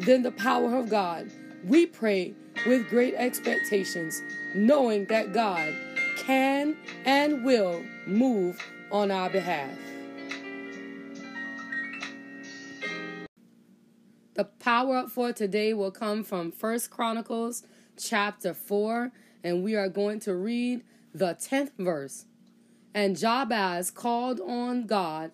than the power of God. We pray with great expectations, knowing that God can and will move on our behalf. The power up for today will come from First Chronicles chapter 4, and we are going to read the 10th verse. And Jabez called on God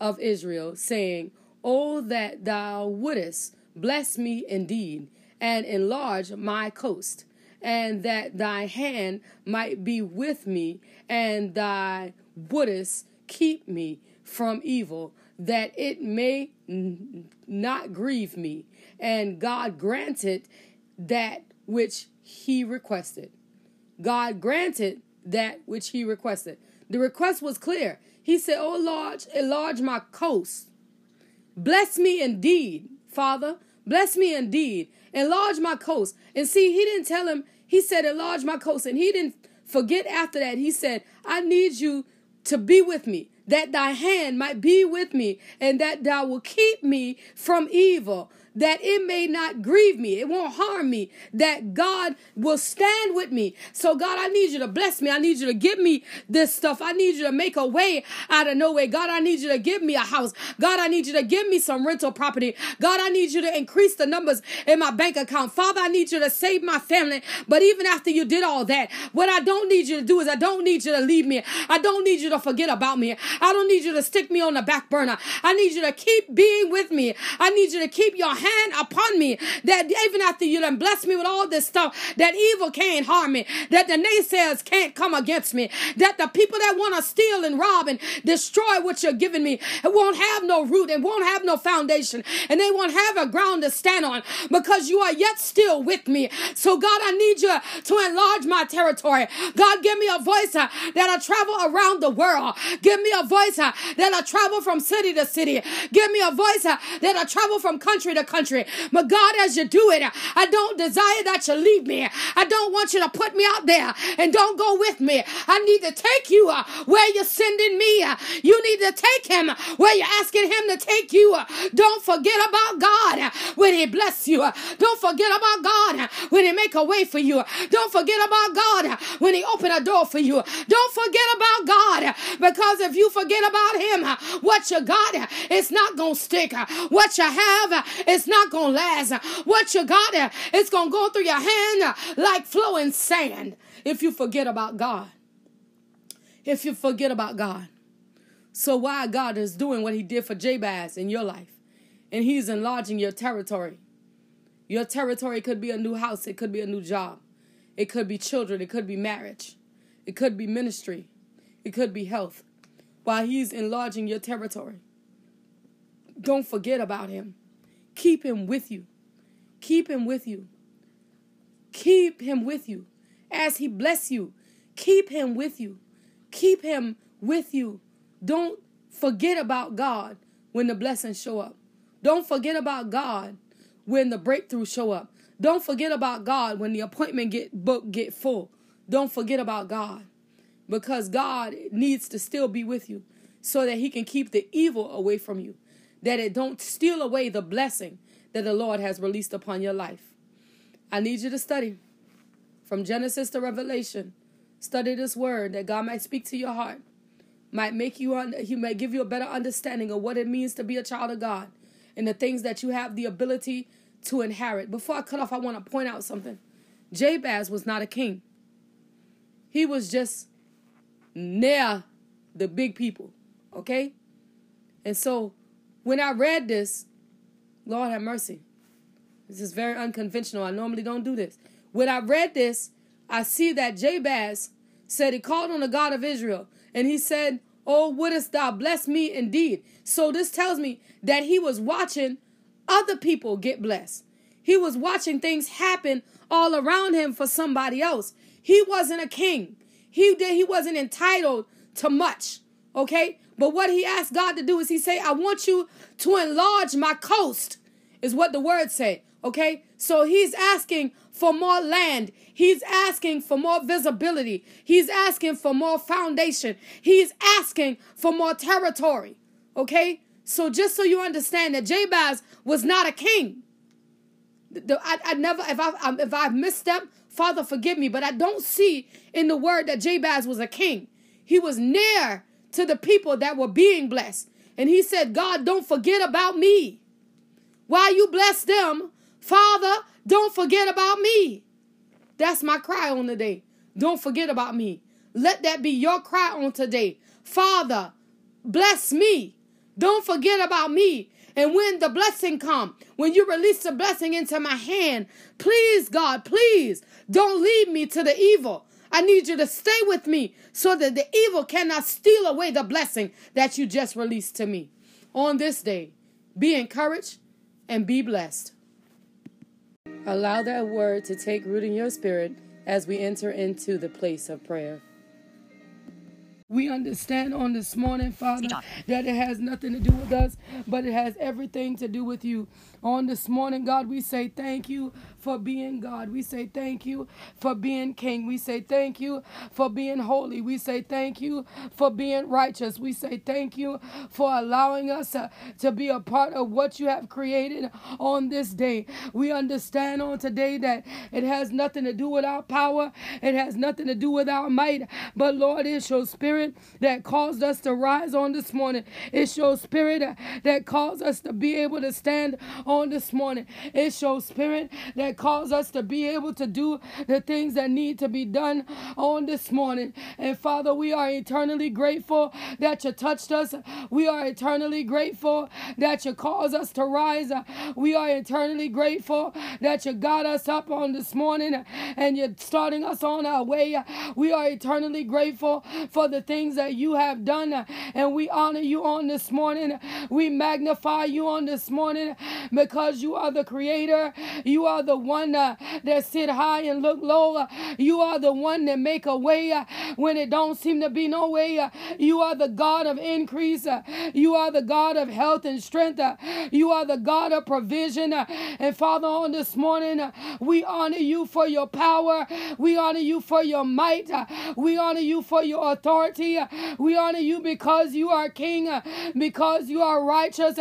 of Israel, saying, Oh, that thou wouldest bless me indeed, and enlarge my coast, and that thy hand might be with me, and thy wouldest keep me from evil, that it may n- not grieve me. And God granted that which he requested. God granted that which he requested. The request was clear. He said, Oh Lord, enlarge my coast. Bless me indeed, Father. Bless me indeed. Enlarge my coast. And see, he didn't tell him, he said, enlarge my coast. And he didn't forget after that. He said, I need you to be with me, that thy hand might be with me, and that thou will keep me from evil that it may not grieve me, it won't harm me, that God will stand with me. So, God, I need you to bless me. I need you to give me this stuff. I need you to make a way out of no way. God, I need you to give me a house. God, I need you to give me some rental property. God, I need you to increase the numbers in my bank account. Father, I need you to save my family. But even after you did all that, what I don't need you to do is I don't need you to leave me. I don't need you to forget about me. I don't need you to stick me on the back burner. I need you to keep being with me. I need you to keep your hand upon me that even after you done blessed me with all this stuff, that evil can't harm me, that the naysayers can't come against me, that the people that want to steal and rob and destroy what you're giving me won't have no root and won't have no foundation and they won't have a ground to stand on because you are yet still with me. So, God, I need you to enlarge my territory. God, give me a voice uh, that I travel around the world. Give me a voice uh, that I travel from city to city. Give me a voice uh, that I travel from country to country. But God, as you do it, I don't desire that you leave me. I don't want you to put me out there and don't go with me. I need to take you uh, where you're sending me. You need to take him where you're asking him to take you. Don't forget about God when he bless you. Don't forget about God when he make a way for you. Don't forget about God when he open a door for you. Don't forget about God because if you forget about him, what you got, it's not going to stick. What you have, it's not going to last. What you got, uh, it's going to go through your hand uh, like flowing sand if you forget about God. If you forget about God. So why God is doing what he did for Jabez in your life and he's enlarging your territory. Your territory could be a new house, it could be a new job. It could be children, it could be marriage. It could be ministry. It could be health. While he's enlarging your territory. Don't forget about him. Keep him with you. Keep him with you. Keep him with you. As he bless you, keep him with you. Keep him with you. Don't forget about God when the blessings show up. Don't forget about God when the breakthrough show up. Don't forget about God when the appointment get book get full. Don't forget about God because God needs to still be with you so that he can keep the evil away from you. That it don't steal away the blessing that the Lord has released upon your life. I need you to study from Genesis to Revelation. Study this word that God might speak to your heart. Might make you un- he might give you a better understanding of what it means to be a child of God and the things that you have the ability to inherit. Before I cut off, I want to point out something. Jabez was not a king. He was just near the big people. Okay? And so when I read this, Lord have mercy. This is very unconventional. I normally don't do this. When I read this, I see that Jabez said he called on the God of Israel and he said, Oh, wouldst thou bless me indeed? So this tells me that he was watching other people get blessed. He was watching things happen all around him for somebody else. He wasn't a king. He did he wasn't entitled to much. Okay? But what he asked God to do is he say, I want you to enlarge my coast, is what the word say. Okay? So he's asking for more land. He's asking for more visibility. He's asking for more foundation. He's asking for more territory. Okay? So just so you understand that Jabez was not a king. I, I never, if I if I've misstepped, Father forgive me, but I don't see in the word that Jabez was a king. He was near to the people that were being blessed. And he said, God, don't forget about me. While you bless them, Father, don't forget about me. That's my cry on the day. Don't forget about me. Let that be your cry on today. Father, bless me. Don't forget about me. And when the blessing come, when you release the blessing into my hand, please, God, please don't lead me to the evil. I need you to stay with me so that the evil cannot steal away the blessing that you just released to me. On this day, be encouraged and be blessed. Allow that word to take root in your spirit as we enter into the place of prayer. We understand on this morning, Father, that it has nothing to do with us, but it has everything to do with you. On this morning, God, we say thank you for being God. We say thank you for being King. We say thank you for being holy. We say thank you for being righteous. We say thank you for allowing us uh, to be a part of what you have created on this day. We understand on today that it has nothing to do with our power, it has nothing to do with our might, but Lord, it's your spirit that caused us to rise on this morning. It's your spirit that caused us to be able to stand on this morning. It's your spirit that calls us to be able to do the things that need to be done on this morning. And Father, we are eternally grateful that you touched us. We are eternally grateful that you caused us to rise. We are eternally grateful that you got us up on this morning and you're starting us on our way. We are eternally grateful for the things that you have done and we honor you on this morning. We magnify you on this morning because you are the creator. You are the one uh, that sit high and look low. Uh, you are the one that make a way uh, when it don't seem to be no way. Uh, you are the God of increase. Uh, you are the God of health and strength. Uh, you are the God of provision. and Father, on this morning, we honor you for your power. We honor you for your might. we honor you for your authority. we honor you because you are King, because you are righteous,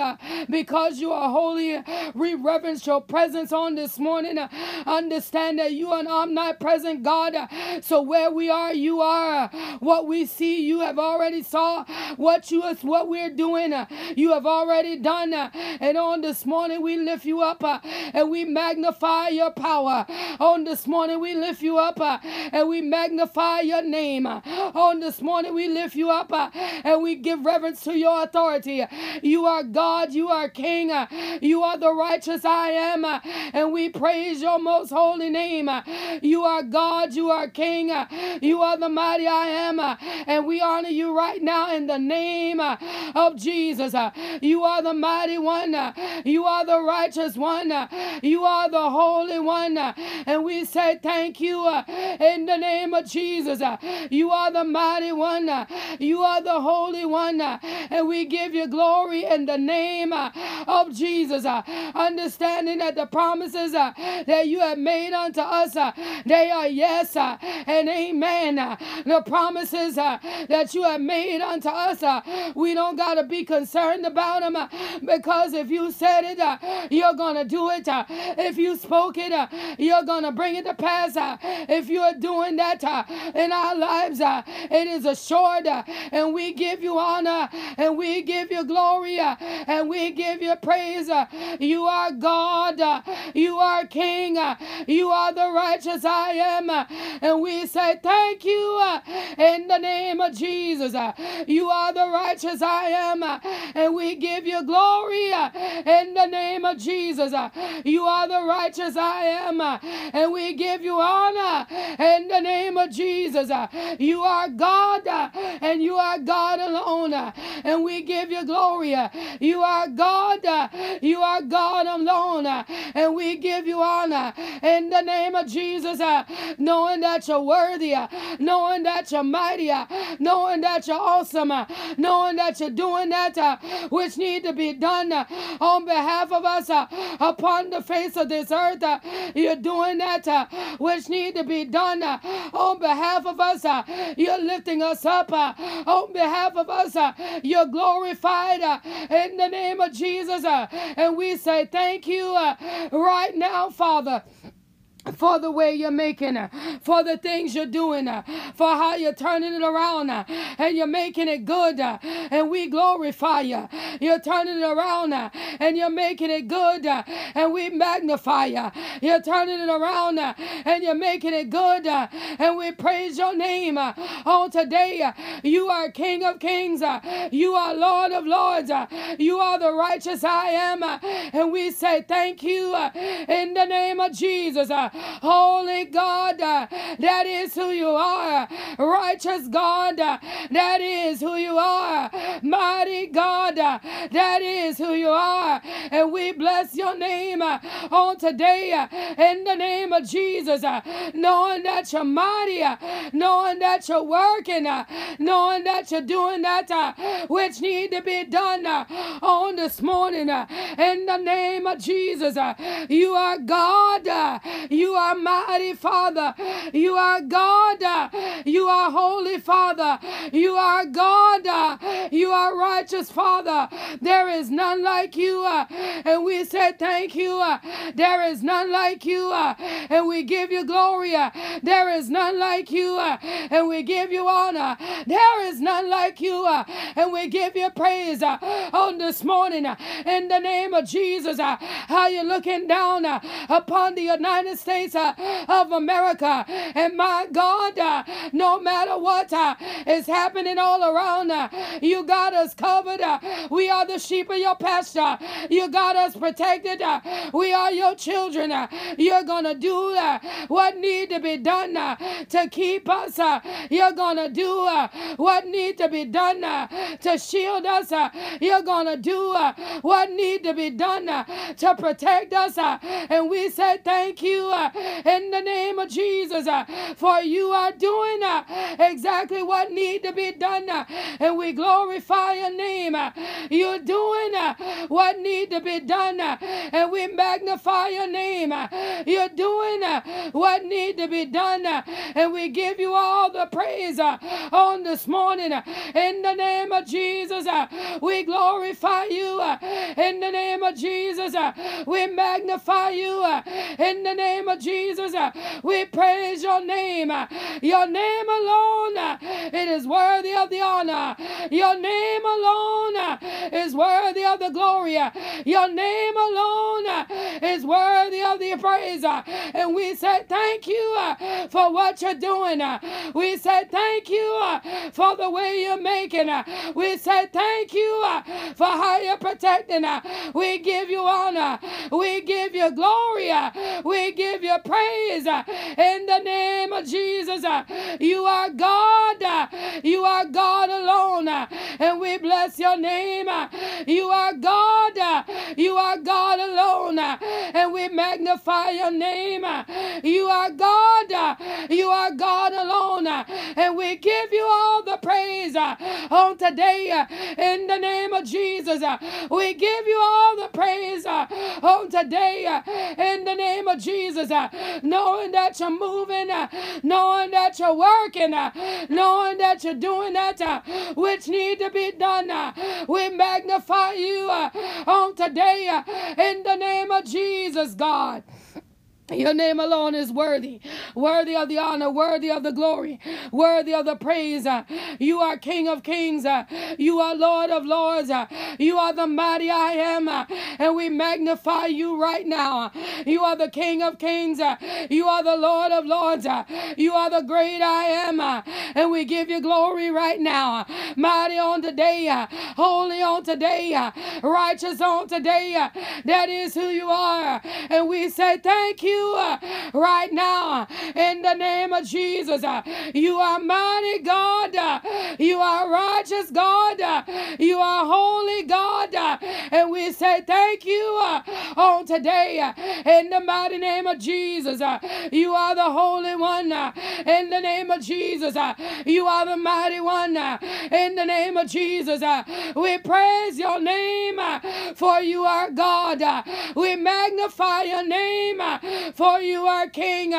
because you are holy. We reverence your presence on this morning understand that you are an omnipresent God. So where we are, you are. What we see, you have already saw. What you what we're doing, you have already done. And on this morning, we lift you up and we magnify your power. On this morning, we lift you up and we magnify your name. On this morning, we lift you up and we give reverence to your authority. You are God, you are King, you are the righteous I am, uh, and we praise your most holy name. Uh, you are God, you are King, uh, you are the mighty I am, and we honor you right now in the name of Jesus. You are the mighty one, you are the righteous one, you are the holy one, and we say thank you in the name of Jesus. You are the mighty one, you are the holy one, and we give you glory in the name of Jesus. Understanding that the promises uh, that you have made unto us. Uh, they are yes uh, and amen. Uh, the promises uh, that you have made unto us, uh, we don't got to be concerned about them because if you said it, you're going to do it. If you spoke it, you're going to bring it to pass. If you are doing that in our lives, it is assured and we give you honor and we give you glory and we give you praise. You are God. You are King. You are the righteous I am. And we say thank you uh, in the name of Jesus. Uh, you are the righteous I am. Uh, and we give you glory in the name of Jesus. Uh, you are the righteous I am. Uh, and we give you honor in the name of Jesus. Uh, you are God and you are God alone. And we give you glory. You are God. You are God alone. And we give you honor in the name of Jesus, knowing that you're worthy, knowing that you're mighty, knowing that you're awesome, knowing that you're doing that which need to be done on behalf of us uh, upon the face of this earth. Uh, you're doing that uh, which need to be done on behalf of us. You're lifting us up on behalf of us. You're glorified in the name of Jesus. And we say thank you right now, Father for the way you're making, uh, for the things you're doing, uh, for how you're turning it around, uh, and you're making it good, uh, and we glorify you. You're turning it around, uh, and you're making it good, uh, and we magnify you. You're turning it around, and you're making it good, and we praise your name on today. You are King of Kings, you are Lord of Lords, you are the righteous I am, and we say thank you in the name of Jesus. Holy God, uh, that is who you are. Righteous God, uh, that is who you are. Mighty God, uh, that is who you are. And we bless your name uh, on today uh, in the name of Jesus, uh, knowing that you're mighty, knowing that you're working, knowing that you're doing that which need to be done on this morning in the name of Jesus. You are God. You you are mighty, Father. You are God. You are holy, Father. You are God. You are righteous, Father. There is none like you. And we say thank you. There is none like you. And we give you glory. There is none like you. And we give you honor. There is none like you. And we give you praise on this morning in the name of Jesus. How you looking down upon the United States States uh, of America. And my God, uh, no matter what uh, is happening all around, uh, you got us covered. Uh, we are the sheep of your pasture. You got us protected. Uh, we are your children. You're going to do what need to be done to keep us. You're going to do what need to be done to shield us. You're going to do what need to be done to protect us. And we say thank you in the name of Jesus. Uh, for you are doing uh, exactly what need to be done. Uh, and we glorify your name. Uh, you're doing uh, what need to be done. Uh, and we magnify your name. You're doing what need to be done. And we give you all the praise on this morning. In the name of Jesus, we glorify you. In the name of Jesus, we magnify you. In the name of Jesus. Uh, we praise your name. Uh, your name alone, uh, it is worthy of the honor. Your name alone uh, is worthy of the glory. Uh, your name alone uh, is worthy of the praise. And we say thank you for what you're doing. We say thank you for the way you're making. We say thank you for how you're protecting. We give you honor. We give you glory. We give you praise uh, in the name of Jesus. Uh, you are God. Uh, You are God alone. And we bless your name. You are God. You are God alone. And we magnify your name. You are God. You are God alone. And we give you all the praise on today in the name of Jesus. We give you all the praise on today in the name of Jesus knowing that you're moving, knowing that you're working, uh, that you're doing that uh, which need to be done. Uh, we magnify you uh, on today uh, in the name of Jesus, God. Your name alone is worthy, worthy of the honor, worthy of the glory, worthy of the praise. Uh, you are King of kings. Uh, you are Lord of lords. Uh, you are the mighty I am. And we magnify you right now. You are the King of kings. You are the Lord of lords. You are the great I am. And we give you glory right now. Mighty on today, holy on today, righteous on today. That is who you are. And we say thank you you uh, right now in the name of Jesus. Uh, you are mighty God. Uh, you are righteous God. Uh, you are holy God. Uh, and we say thank you uh, on today uh, in the mighty name of Jesus. Uh, you are the Holy One uh, in the name of Jesus. uh, You are the mighty one uh, in the name of Jesus. uh, We praise your name uh, for you are God. uh, We magnify your name uh, for you are King.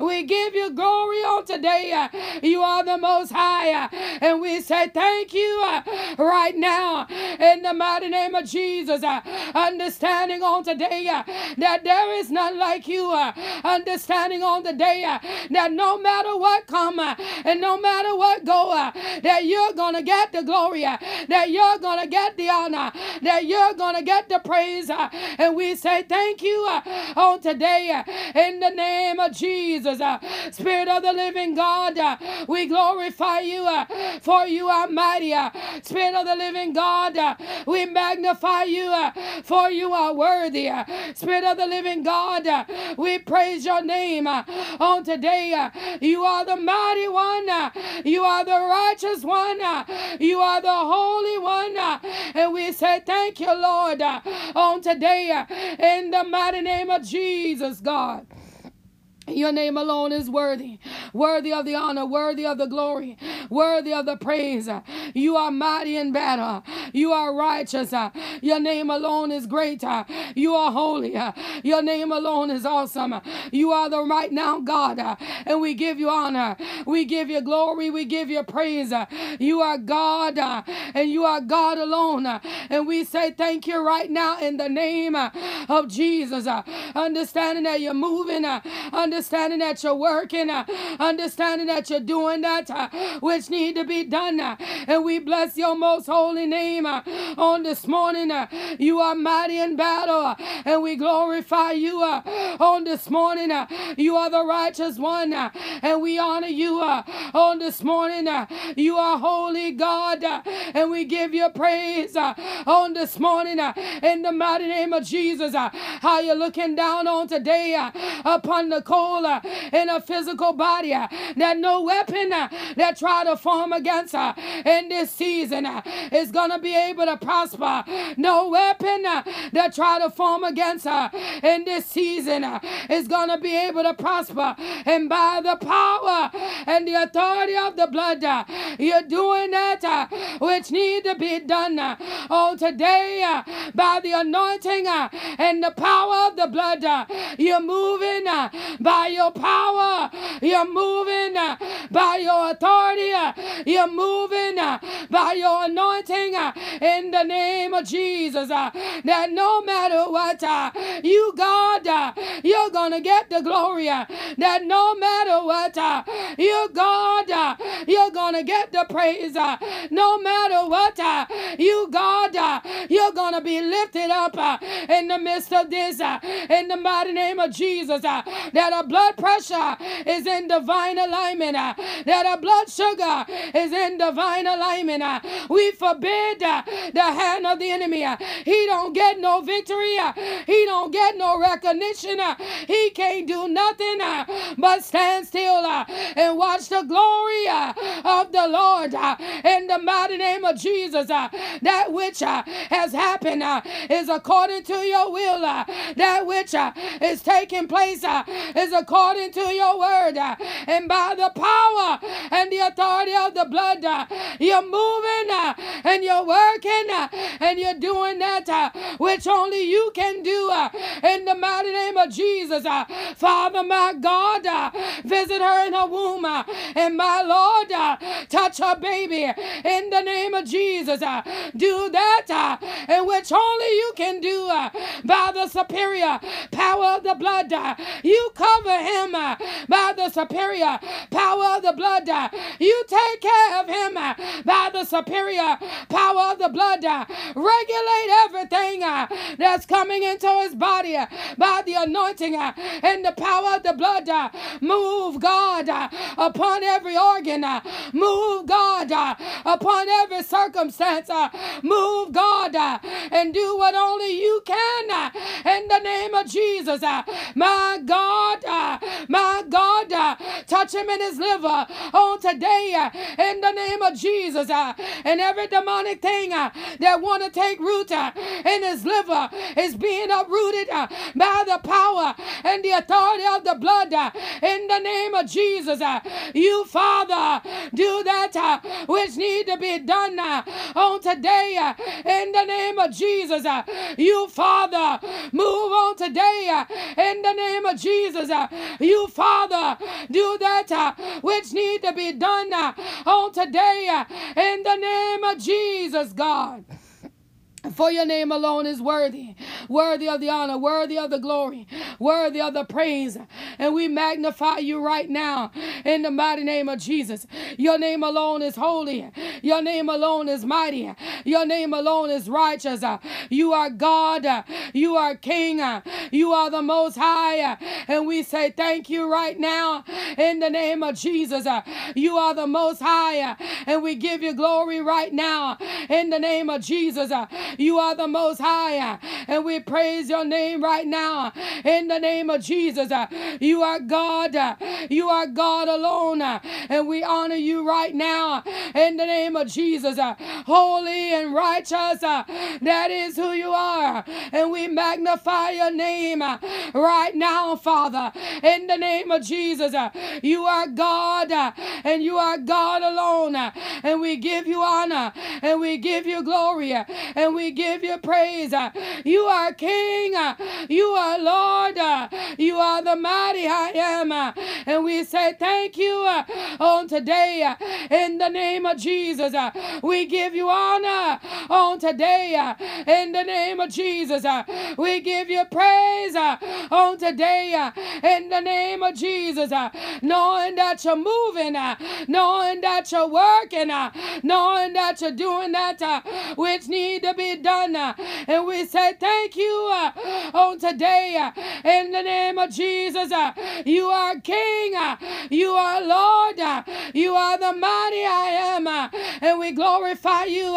We give you glory on today. You are the most high. And we say thank you uh, right now in the mighty name of Jesus. uh, Understanding on today uh, that there is none like you. Uh, understanding on the day uh, that no matter what come uh, and no matter what go, that you're gonna get the glory, that you're gonna get the honor, that you're gonna get the praise. And we say thank you on today in the name of Jesus. uh, Spirit of the living God, uh, we glorify you uh, for you are mighty. Uh, Spirit of the living God, uh, we magnify you uh, for you are worthy. Spirit of the living God, we praise your name on today. You are the mighty one. You are the righteous one. You are the holy one. And we say thank you, Lord, on today in the mighty name of Jesus, God. God. Your name alone is worthy, worthy of the honor, worthy of the glory, worthy of the praise. You are mighty in battle. You are righteous. Your name alone is great. You are holy. Your name alone is awesome. You are the right now God, and we give you honor. We give you glory. We give you praise. You are God, and you are God alone. And we say thank you right now in the name of Jesus. Understanding that you're moving, understanding that you're working, uh, understanding that you're doing that uh, which need to be done. uh, and we bless your most holy name uh, on this morning. uh, you are mighty in battle, uh, and we glorify you on this morning. you are the righteous one, and we honor you on this morning. you are holy God, and we give you praise on this morning in the mighty name of Jesus. how you looking down on today upon the cold uh, in a physical body, uh, that no weapon uh, that try to form against her in this season uh, is gonna be able to prosper. No weapon uh, that try to form against her in this season uh, is gonna be able to prosper. And by the power and the authority of the blood, uh, you're doing that uh, which need to be done uh, on today uh, by the anointing uh, and the power of the blood. uh, you're moving uh, by your power. You're moving by your authority. You're moving by your anointing in the name of Jesus. That no matter what, you, God, you're going to get the glory. That no matter what, you, God, you're going to get the praise. No matter what, you, God, you're going to be lifted up in the midst of this. In the mighty name of Jesus. That blood pressure is in divine alignment. uh, That our blood sugar is in divine alignment. uh, We forbid uh, the hand of the enemy. Uh, he don't get no victory. Uh, he don't get no recognition. Uh, he can't do nothing but stand still and watch the glory of the Lord in the mighty name of Jesus. That which has happened is according to your will. That which is taking place uh, is according to your word. uh, And by the power and the authority of the blood, uh, you're moving uh, and you're working uh, and you're doing that uh, which only you can do uh, in the mighty name of Jesus. Father, my God, visit her in her womb. And my Lord, touch her baby in the name of Jesus. Do that in which only you can do by the superior power of the blood. You cover him uh, by the superior power of the blood. uh, You take care of him uh, by the superior power of the blood. Uh, regulate everything uh, that's coming into his body uh, by the anointing and the power of the blood. Move, God, upon every organ. Move, God, upon every circumstance. Move, God, and do what only you can in the name of Jesus. My God, Uh, my God, uh, touch him in his liver on today uh, in the name of Jesus. And every demonic thing that want to take root in his liver is being uprooted by the power and the authority of the blood in the name of Jesus. You, Father, do that which need to be done on today in the name of Jesus. You, Father, move on today in the name of Jesus. You, Father, do that uh, which need to be done uh, on today uh, in the name of Jesus, God. For your name alone is worthy, worthy of the honor, worthy of the glory, worthy of the praise. And we magnify you right now in the mighty name of Jesus. Your name alone is holy. Your name alone is mighty. Your name alone is righteous. You are God. You are King. You are the Most High. And we say thank you right now in the name of Jesus. You are the Most High. And we give you glory right now in the name of Jesus. You are the most high. And we praise your name right now in the name of Jesus. You are God. You are God alone. And we honor you right now in the name of Jesus. Holy and righteous. That is who you are. And we magnify your name right now, Father, in the name of Jesus. You are God and you are God alone. And we give you honor and we give you glory and we give you praise. Uh, you are King. Uh, you are Lord. Uh, you are the mighty I am. And we say thank you on today in the name of Jesus. We give you honor on today in the name of Jesus. We give you praise on today in the name of Jesus. Knowing that you're moving, knowing that you're working, knowing that you're doing that which need to be done. Uh, and we say thank you uh, on today uh, in the name of Jesus. Uh, you are King. Uh, you are Lord. Uh, you are the mighty I am. And we glorify you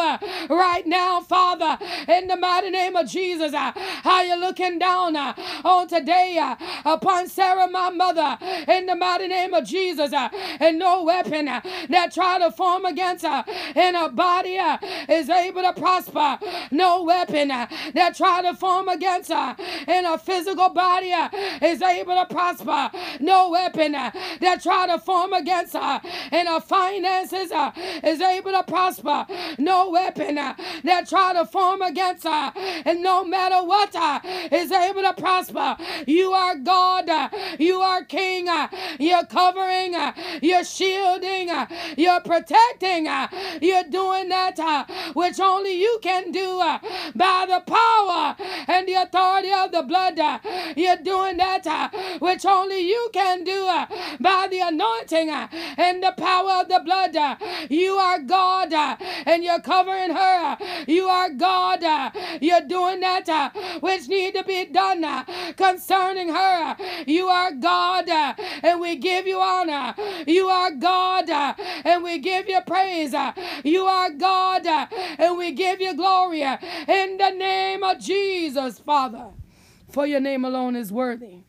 right now, Father, in the mighty name of Jesus. How you looking down on today upon Sarah, my mother, in the mighty name of Jesus. And no weapon that try to form against her in her body is able to prosper no weapon uh, that try to form against her in a physical body uh, is able to prosper. No weapon uh, that try to form against her in her finances uh, is able to prosper. No weapon that try to form against her, and no matter what is able to prosper. You are God. You are King. You're covering. You're shielding. You're protecting. You're doing that which only you can do Uh, by the power and the authority of the blood. Uh, you're doing that uh, which only you can do by the anointing and the power of the blood. You are God and you're covering her. You are God. You're doing that which need to be done concerning her. You are God and we give you honor. You are God and we give you praise. You are God and we give you glory in the name of Jesus, Father. For your name alone is worthy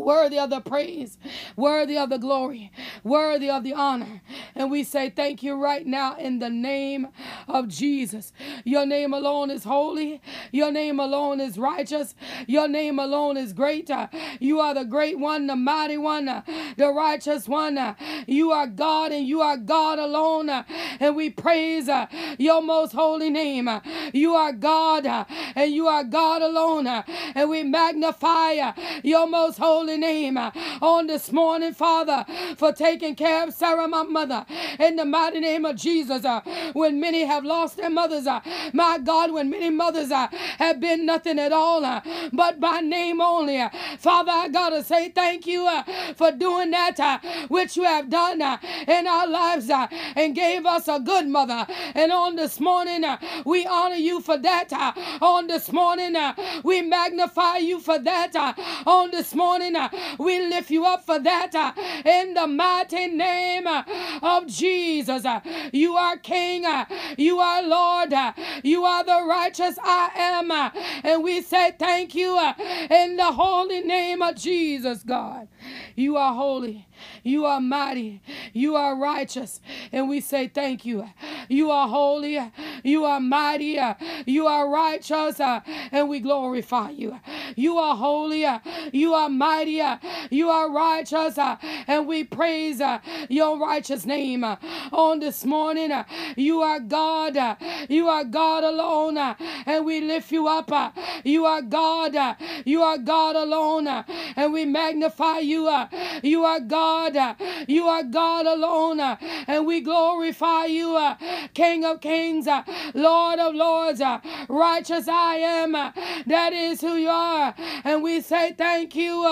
worthy of the praise, worthy of the glory, worthy of the honor. And we say thank you right now in the name of Jesus. Your name alone is holy. Your name alone is righteous. Your name alone is great. You are the great one, the mighty one, the righteous one. You are God and you are God alone. And we praise uh, your most holy name. You are God uh, and you are God alone. And we magnify uh, your most holy holy name uh, on this morning, Father, for taking care of Sarah, my mother, in the mighty name of Jesus. Uh, when many have lost their mothers, uh, my God, when many mothers uh, have been nothing at all, uh, but by name only. Uh, Father, I gotta say thank you for doing that which you have done in our lives and gave us a good mother. And on this morning, we honor you for that. On this morning, we magnify you for that. On this morning, we lift you up for that uh, in the mighty name uh, of Jesus. Uh, you are King, you are Lord, you are the righteous I am, and we say thank you in the holy name of Jesus, God. You are holy. You are mighty. You are righteous. And we say thank you. You are holy. You are mighty. You are righteous. And we glorify you. You are holy. You are mighty. You are righteous. And we praise your righteous name. On this morning, you are God. You are God alone. And we lift you up. You are God. You are God alone. And we magnify you. You are God. Uh, you are God alone. Uh, and we glorify you, uh, King of kings, Lord of lords, righteous I am. That is who you are. And we say thank you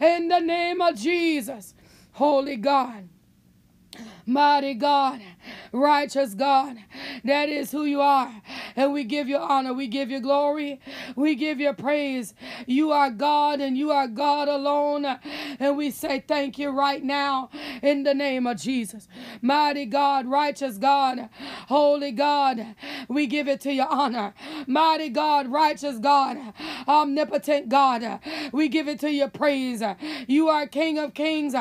in the name of Jesus. Holy God. Mighty God, righteous God, that is who you are. And we give you honor, we give you glory, we give you praise. You are God and you are God alone. And we say thank you right now in the name of Jesus. Mighty God, righteous God, holy God, we give it to your honor. Mighty God, righteous God, omnipotent God, we give it to your praise. You are King of kings,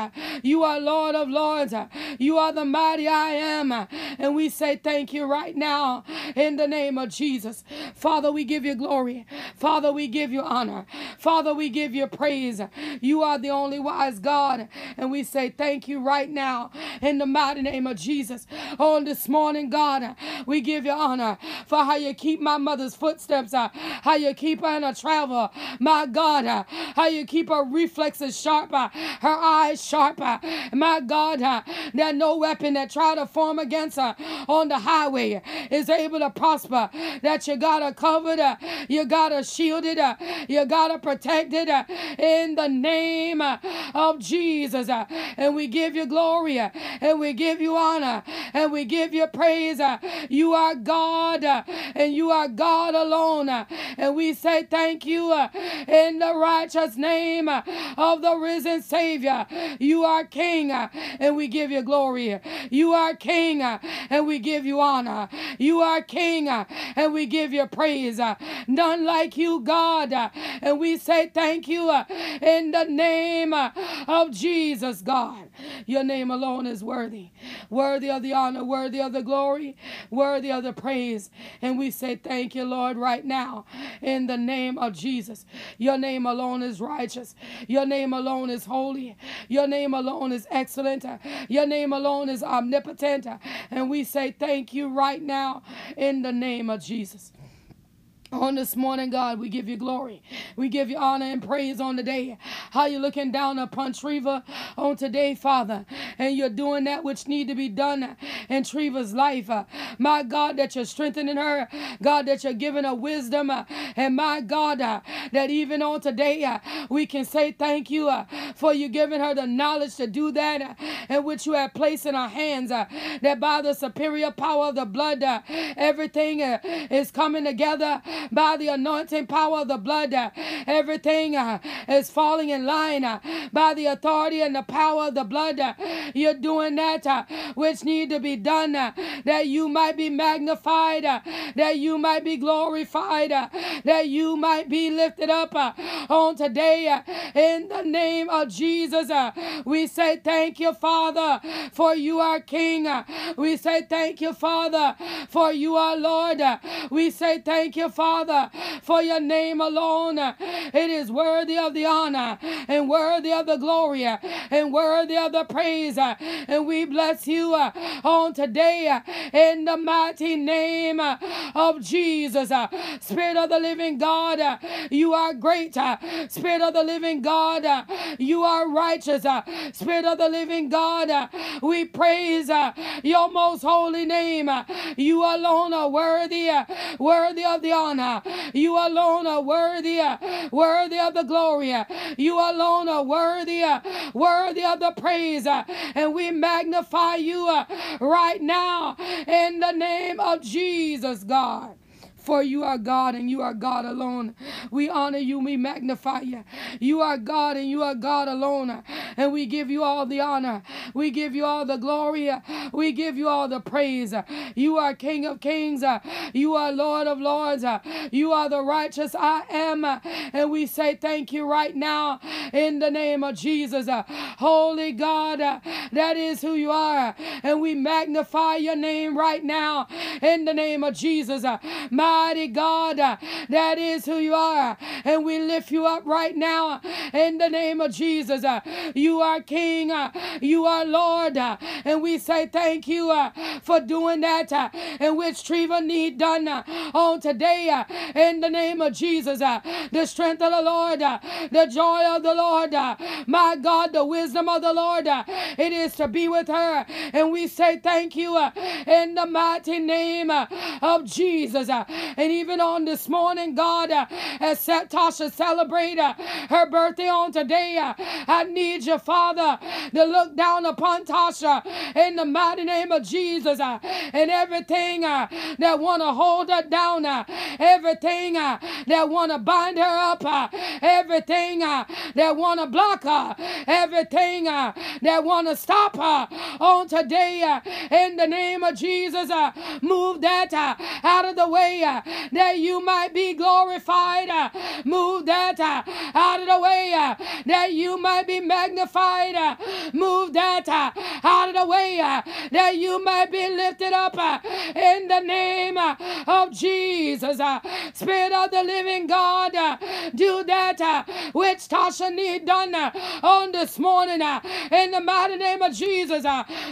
you are Lord of lords, you are the mighty I am. And we say thank you right now in the name of Jesus. Father, we give you glory. Father, we give you honor. Father, we give you praise. You are the only wise God. And we say thank you right now in the mighty name of Jesus. On this morning, God, we give you honor for how you keep my mother's footsteps, uh, how you keep her in a travel. My God, uh, how you keep her reflexes sharp, uh, her eyes sharp. My God, that no weapon that try to form against her on the highway is able to prosper. That you got her covered, you got her shielded, you got her protected in the name of Jesus. And we give you glory and we give you honor and we give you praise. You are God and you are God alone. And we say thank you in the righteous name of the risen Savior. You are King and we give you glory. You are King, uh, and we give you honor. You are King, uh, and we give you praise. Uh, none like you, God. And we say thank you in the name of Jesus, God. Your name alone is worthy. Worthy of the honor, worthy of the glory, worthy of the praise. And we say thank you, Lord, right now in the name of Jesus. Your name alone is righteous. Your name alone is holy. Your name alone is excellent. Your name alone is omnipotent. And we say thank you right now in the name of Jesus. On this morning, God, we give you glory. We give you honor and praise on the day. How you looking down upon Trevva on today, Father, and you're doing that which need to be done in Trevva's life. My God, that you're strengthening her. God, that you're giving her wisdom. And my God, that even on today, we can say thank you for you giving her the knowledge to do that and which you have placed in her hands. that by the superior power of the blood, everything is coming together by the anointing power of the blood. Uh, everything uh, is falling in line uh, by the authority and the power of the blood. You're doing that uh, which need to be done uh, that you might be magnified, uh, that you might be glorified, that you might be lifted up on today. In the name of Jesus, we say thank you, Father, for you are King. We say thank you, Father, for you are Lord. We say thank you, Father Father, for your name alone. It is worthy of the honor and worthy of the glory and worthy of the praise. And we bless you uh, on today uh, in the mighty name uh, of Jesus. Spirit of the living God, you are great. Spirit of the living God, you are righteous. Spirit of the living God, we praise your most holy name. You alone are worthy, worthy of the honor honor. Uh, you alone are worthy, uh, worthy of the glory. Uh, you alone are worthy, worthy of the praise. And we magnify you right now in the name of Jesus, God. For you are God and you are God alone. We honor you, we magnify you. You are God and you are God alone. And we give you all the honor. We give you all the glory. We give you all the praise. You are King of kings. You are Lord of lords. You are the righteous I am. And we say thank you right now in the name of Jesus. Holy God, that is who you are. And we magnify your name right now in the name of Jesus. Mighty God, uh, that is who you are. And we lift you up right now uh, in the name of Jesus. Uh, you are King. You are Lord. And we say thank you for doing that and which Trevva need done on today in the name of Jesus. The strength of the Lord, the joy of the Lord, my God, the wisdom of the Lord. It is to be with her. And we say thank you in the mighty name of Jesus. And even on this morning, God, uh, as Tasha celebrate uh, her birthday on today, uh, I need you, Father, to look down upon Tasha in the mighty name of Jesus and everything that want to hold her down, everything that want to bind her up, everything that want to block her, everything that want to stop her on today in the name of Jesus. Move that out of the way Uh, that you might be glorified. Uh, move that uh, out of the way that you might be magnified. Move that out of the way that you might be lifted up in the name of Jesus. Spirit of the living God, do that which Tasha need done on this morning in the mighty name of Jesus.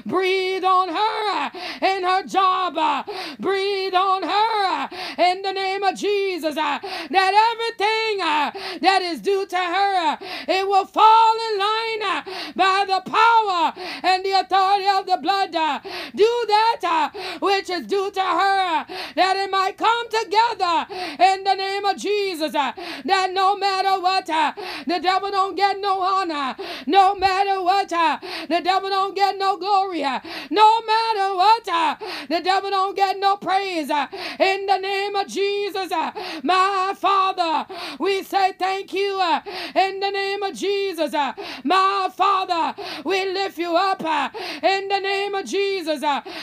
Breathe on her in her job. Breathe on her in the name of Jesus. Uh, that everything uh, that is due to her, uh, it will fall in line by the power and the authority of the blood. Do that which is due to her, that it might come together in the name of Jesus. That no matter what, the devil don't get no honor. No matter what, the devil don't get no glory. No matter what, the devil don't get no praise. In the name of Jesus, uh, my Father, we say thank you. Uh, in the name of Jesus, uh, my Father, we lift you up. In the name of Jesus,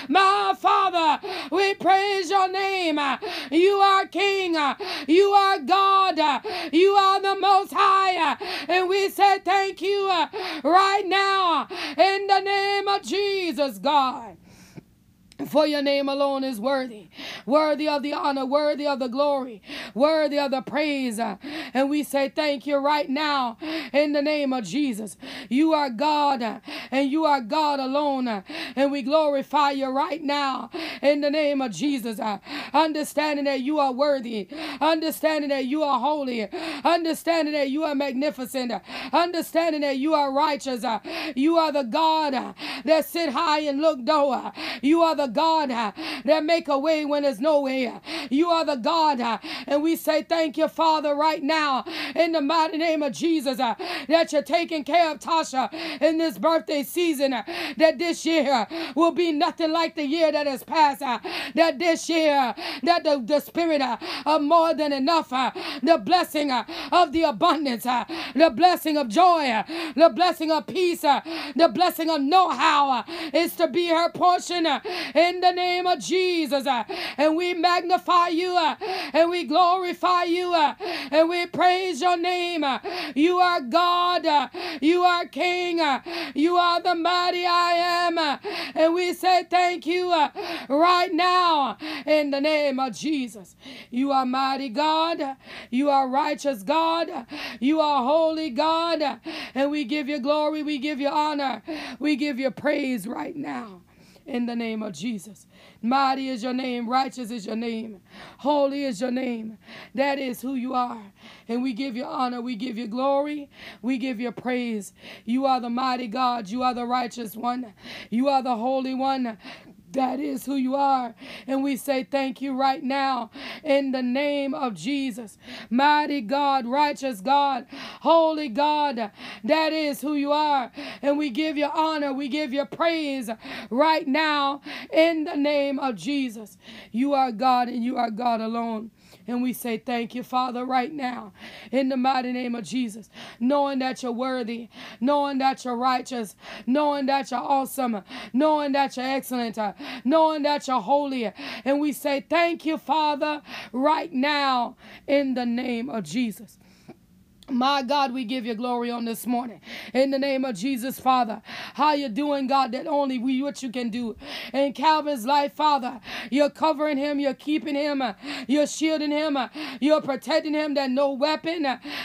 my Father, we praise your name. You are King. You are God. You are the Most High. And we say thank you right now in the name of Jesus, God. For your name alone is worthy, worthy of the honor, worthy of the glory, worthy of the praise. And we say thank you right now in the name of Jesus. You are God and you are God alone. And we glorify you right now in the name of Jesus. Understanding that you are worthy, understanding that you are holy, understanding that you are magnificent, understanding that you are righteous. You are the God that sit high and look low. You are the God uh, that make a way when there's no way. You are the God, uh, and we say thank you, Father, right now in the mighty name of Jesus uh, that you're taking care of Tasha in this birthday season. Uh, that this year will be nothing like the year that has passed. Uh, that this year, that the, the spirit uh, of more than enough, the blessing of the abundance, the blessing of joy, the blessing of peace, the blessing of know how is to be her portion in the name of Jesus. Uh, and we magnify you uh, and we glorify you uh, and we praise your name. You are God. You are King. You are the mighty I am. And we say thank you right now in the name of Jesus. You are mighty God. You are righteous God. You are holy God. And we give you glory. We give you honor. We give you praise right now in the name of Jesus. Mighty is your name, righteous is your name, holy is your name. That is who you are. And we give you honor, we give you glory, we give you praise. You are the mighty God, you are the righteous one, you are the holy one. That is who you are. And we say thank you right now in the name of Jesus. Mighty God, righteous God, holy God, that is who you are. And we give you honor, we give you praise right now in the name of Jesus. You are God and you are God alone. And we say thank you, Father, right now, in the mighty name of Jesus, knowing that you're worthy, knowing that you're righteous, knowing that you're awesome, knowing that you're excellent, knowing that you're holy. And we say thank you, Father, right now, in the name of Jesus. My God, we give you glory on this morning. In the name of Jesus, Father. How you doing, God, that only we what you can do. In Calvan's life, Father, you're covering him, you're keeping him, you're shielding him, you're protecting him that no weapon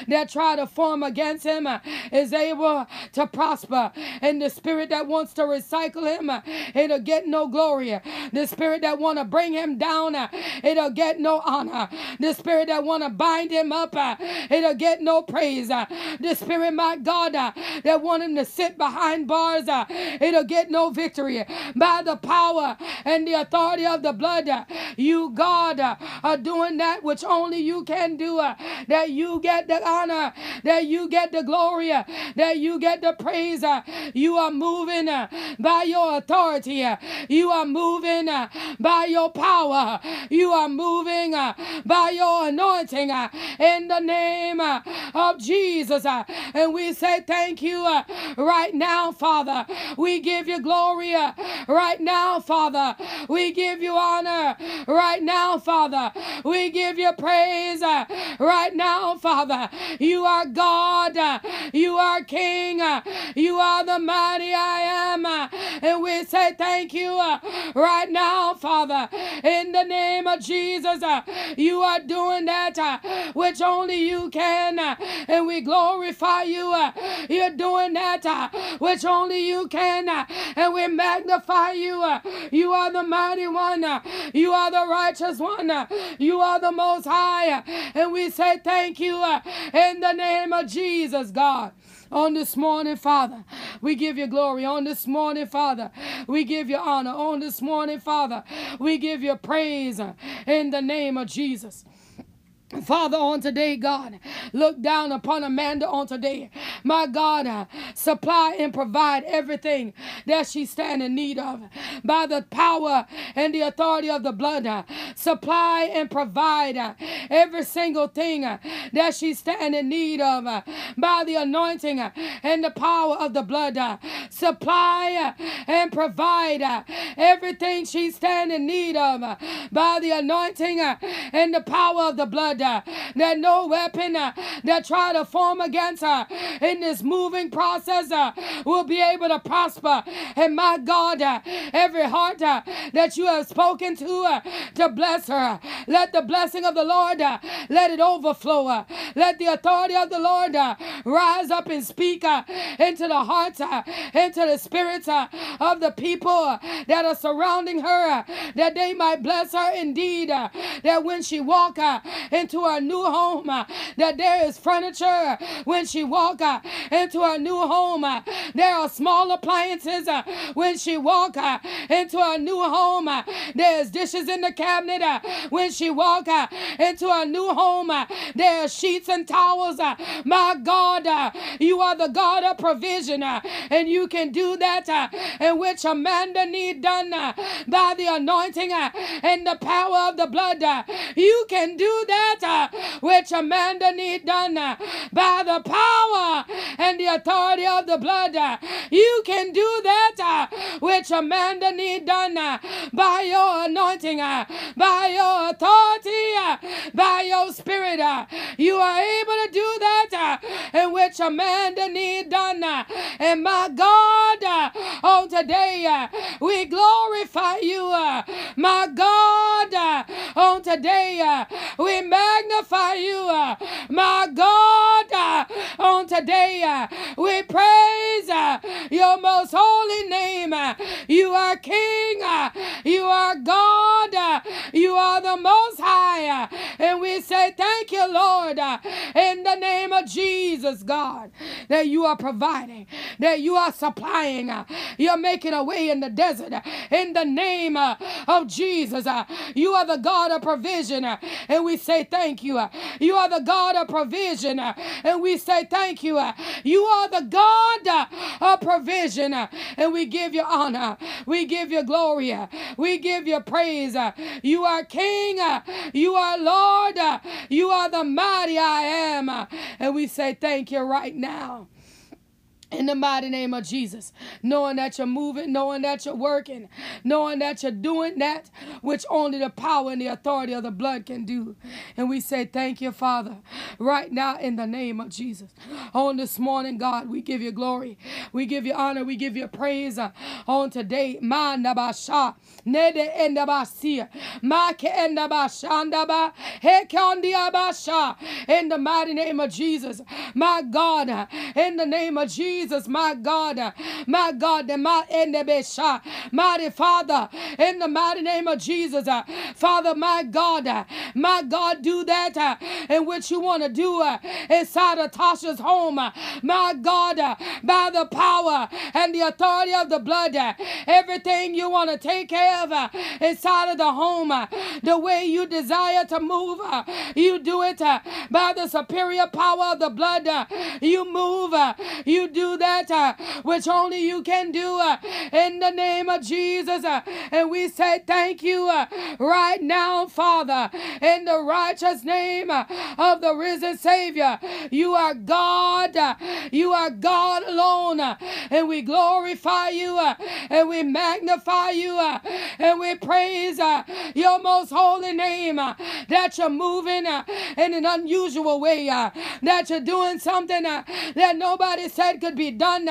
that try to form against him is able to prosper. And the spirit that wants to recycle him, it'll get no glory. The spirit that want to bring him down, it'll get no honor. The spirit that want to bind him up, it'll get no praise. Uh, the spirit, my God, uh, that want him to sit behind bars, uh, it'll get no victory. By the power and the authority of the blood, uh, you, God, uh, are doing that which only you can do. Uh, that you get the honor, that you get the glory, that you get the praise. You are moving by your authority. You are moving by your power. You are moving by your anointing in the name of Jesus. Uh, and we say thank you uh, right now, Father. We give you glory uh, right now, Father. We give you honor right now, Father. We give you praise uh, right now, Father. You are God. Uh, you are King. Uh, you are the mighty I am. And we say thank you right now, Father. In the name of Jesus, you are doing that which only you can and we glorify you. Uh, you're doing that uh, which only you can, uh, and we magnify you. You are the mighty one, you are the righteous one, you are the most high, and we say thank you in the name of Jesus, God. On this morning, Father, we give you glory. On this morning, Father, we give you honor. On this morning, Father, we give you praise in the name of Jesus. Father, on today, God, look down upon Amanda on today. My God, uh, supply and provide everything that she stand in need of. By the power and the authority of the blood, uh, supply and provide uh, every single thing uh, that she stand in need of. Uh, by the anointing uh, and the power of the blood, supply and provide everything she stand in need of. by the anointing and the power of the blood, uh, that no weapon uh, that try to form against her in this moving process uh, will be able to prosper. And my God, uh, every heart uh, that you have spoken to uh, to bless her, let the blessing of the Lord let it overflow. let the authority of the Lord rise up and speak into the hearts, into the spirits of the people that are surrounding her, that they might bless her indeed. that when she walk into into our new home, uh, that there is furniture when she walk uh, into our new home. Uh, there are small appliances uh, when she walk uh, into our new home. Uh, there's dishes in the cabinet when she walk into our new home. There are sheets and towels. My God, you are the God of provision, and you can do that in which Amanda need done by the anointing and the power of the blood. You can do that that uh, which Amanda need done uh, by the power and the authority of the blood. Uh, you can do that uh, which Amanda need done uh, by your anointing, uh, by your authority, by your spirit. You are able to do that in which Amanda need done. And my God, on today, we glorify you. My God, on today, we magnify magnify you, uh, my God, uh, on today. Uh, we praise uh, your most holy name. Uh, you are King. Uh, you are God. You are the most high. And we say thank you, Lord, in the name of Jesus, God, that you are providing, that you are supplying. You're making a way in the desert. In the name uh, of Jesus, uh, you are the God of provision. Uh, and we say thank you. You are the God of provision. And we say thank you. You are the God of provision. And we give you honor. We give you glory. We give you praise. You are King. You are Lord. You are the mighty I am. And we say thank you right now in the mighty name of Jesus, knowing that you're moving, knowing that you're working, knowing that you're doing that which only the power and the authority of the blood can do. And we say, Thank you, Father, right now in the name of Jesus. On this morning, God, we give you glory, we give you honor, we give you praise uh, on today. Mandabasha, Nede Endabasia, Make Endabashandaba, Hekandiabasha, in the mighty name of Jesus, my God, in the name of Jesus. Jesus, my God, my God, my enemy, mighty Father, in the mighty name of Jesus, Father, my God, my God, do that uh, in which you want to do uh, inside of Tasha's home, my God, uh, by the power and the authority of the blood, everything you want to take care of inside of the home, the way you desire to move, you do it by the superior power of the blood. You move, you do that uh, which only you can do uh, in the name of Jesus. Uh, and we say thank you uh, right now, Father, in the righteous name uh, of the risen Savior. You are God. Uh, you are God alone. and we glorify you and we magnify you and we praise your most holy name that you're moving in an unusual way, that you're doing something that nobody said could be done.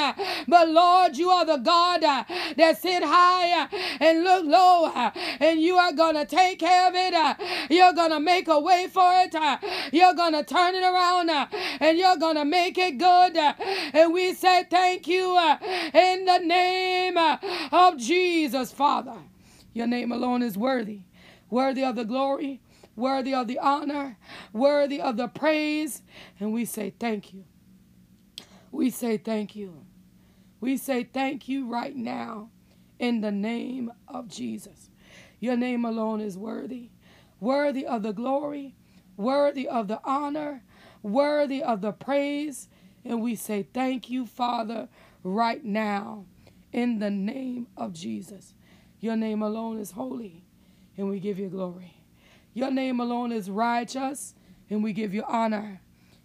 But Lord, you are the God uh, that sit high uh, and look low, uh, and you are going to take care of it. You're going to make a way for it. You're going to turn it around, and you're going to make it good. And we say thank you in the name of Jesus, Father. Your name alone is worthy, worthy of the glory, worthy of the honor, worthy of the praise. And we say thank you. We say thank you. We say thank you right now in the name of Jesus. Your name alone is worthy, worthy of the glory, worthy of the honor, worthy of the praise. And we say thank you, Father, right now in the name of Jesus. Your name alone is holy, and we give you glory. Your name alone is righteous, and we give you honor.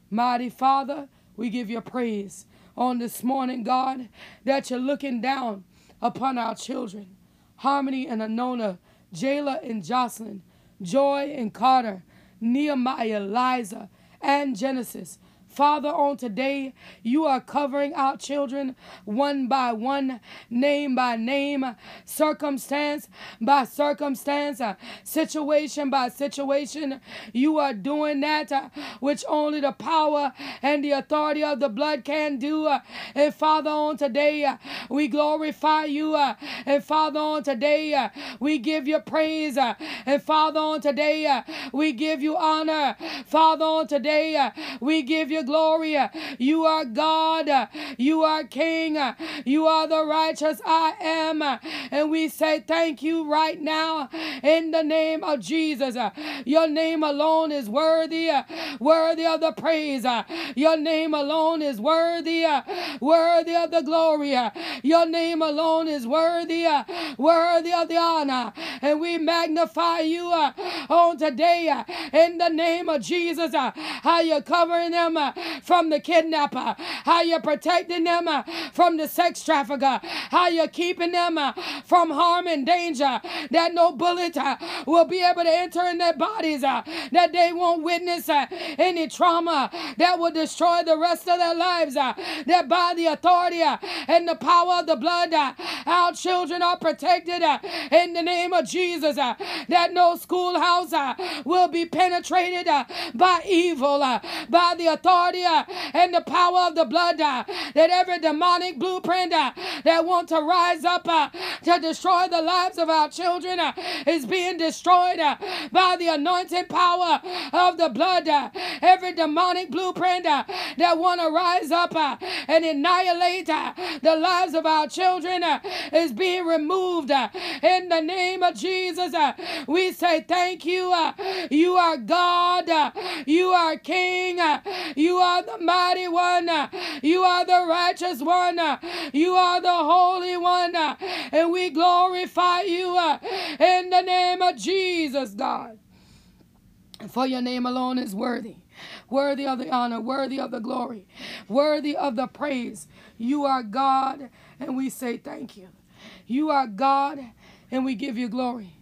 Mighty Father, we give you praise on this morning, God, that you're looking down upon our children. Harmani and Anona, Jayla and Joslyn, Joy and Carter, Nehemiah, Liza, and Genesis, Father, on today, you are covering our children one by one, name by name, circumstance by circumstance, situation by situation. You are doing that uh, which only the power and the authority of the blood can do. And Father, on today, uh, we glorify you. Uh, and Father, on today, we give you praise. And Father, on today, we give you honor. Father, on today, we give you glory. You are God. You are King. You are the righteous I am. And we say thank you right now in the name of Jesus. Your name alone is worthy, worthy of the praise. Your name alone is worthy, worthy of the glory. Your name alone is worthy, worthy of the honor. And we magnify you on today in the name of Jesus. How you're covering them from the kidnapper, how you're protecting them uh, from the sex trafficker, how you're keeping them uh, from harm and danger, that no bullet uh, will be able to enter in their bodies, uh, that they won't witness uh, any trauma that will destroy the rest of their lives, uh, that by the authority and the power of the blood, our children are protected in the name of Jesus, that no schoolhouse will be penetrated by evil, by the authority authority uh, and the power of the blood, uh, that every demonic blueprint uh, that want to rise up uh, to destroy the lives of our children uh, is being destroyed uh, by the anointing power of the blood. every demonic blueprint that want to rise up and annihilate the lives of our children is being removed in the name of Jesus. we say thank you. you are God. you are King. uh, you are the mighty one. you are the righteous one. you are the holy one. and we glorify you uh, in the name of Jesus, God. For your name alone is worthy, worthy of the honor, worthy of the glory, worthy of the praise. You are God, and we say thank you. You are God, and we give you glory.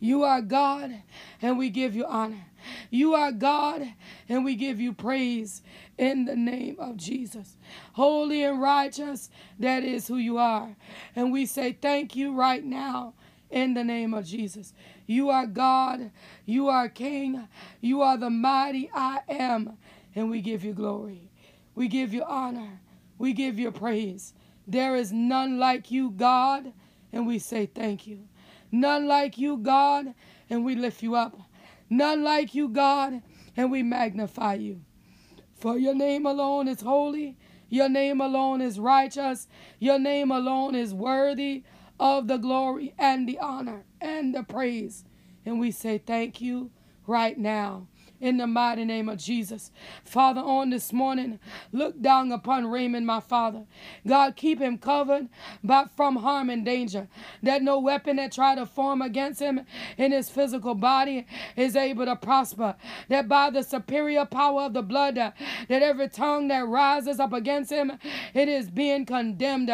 You are God, and we give you honor. You are God, and we give you praise in the name of Jesus. Holy and righteous, that is who you are. And we say thank you right now in the name of Jesus. You are God, you are King, you are the mighty I am, and we give you glory. We give you honor, we give you praise. There is none like you, God, and we say thank you. None like you, God, and we lift you up. None like you, God, and we magnify you. For your name alone is holy, your name alone is righteous, your name alone is worthy of the glory and the honor and the praise. And we say thank you right now in the mighty name of Jesus. Father, on this morning, look down upon Raymond, my Father. God, keep him covered by from harm and danger. That no weapon that try to form against him in his physical body is able to prosper. That by the superior power of the blood, that every tongue that rises up against him, it is being condemned.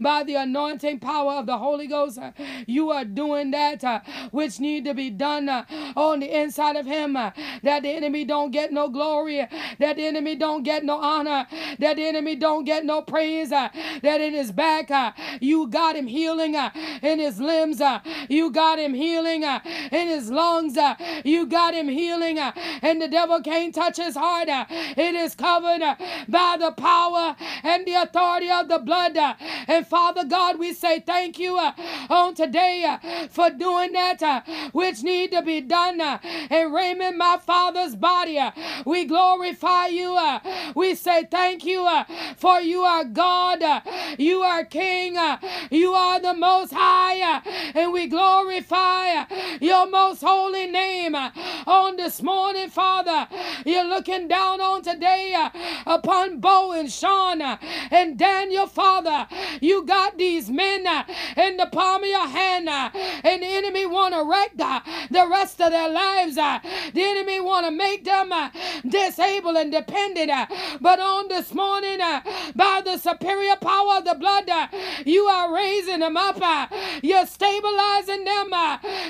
By the anointing power of the Holy Ghost, you are doing that uh, which need to be done uh, on the inside of him. uh, That the enemy don't get no glory, that the enemy don't get no honor, that the enemy don't get no praise, uh, that in his back uh, you got him healing uh, in his limbs, uh, you got him healing uh, in his lungs, uh, you got him healing, and the devil can't touch his heart. It is covered by the power and the authority of the blood. And Father God, we say thank you on today for doing that which need to be done. And Raymond, my Father's body, uh, we glorify you. uh, We say thank you uh, for you are God, uh, you are King, uh, you are the Most High, uh, and we glorify your most holy name on this morning, Father. You're looking down on today upon Beau and Shawn and Daniel, Father. You got these men in the palm of your hand, enemy want to wreck the rest of their lives. uh, The enemy want to make them uh, disabled and dependent. uh, But on this morning, uh, by the superior power of the blood, uh, you are raising them up. Uh. You're stabilizing them.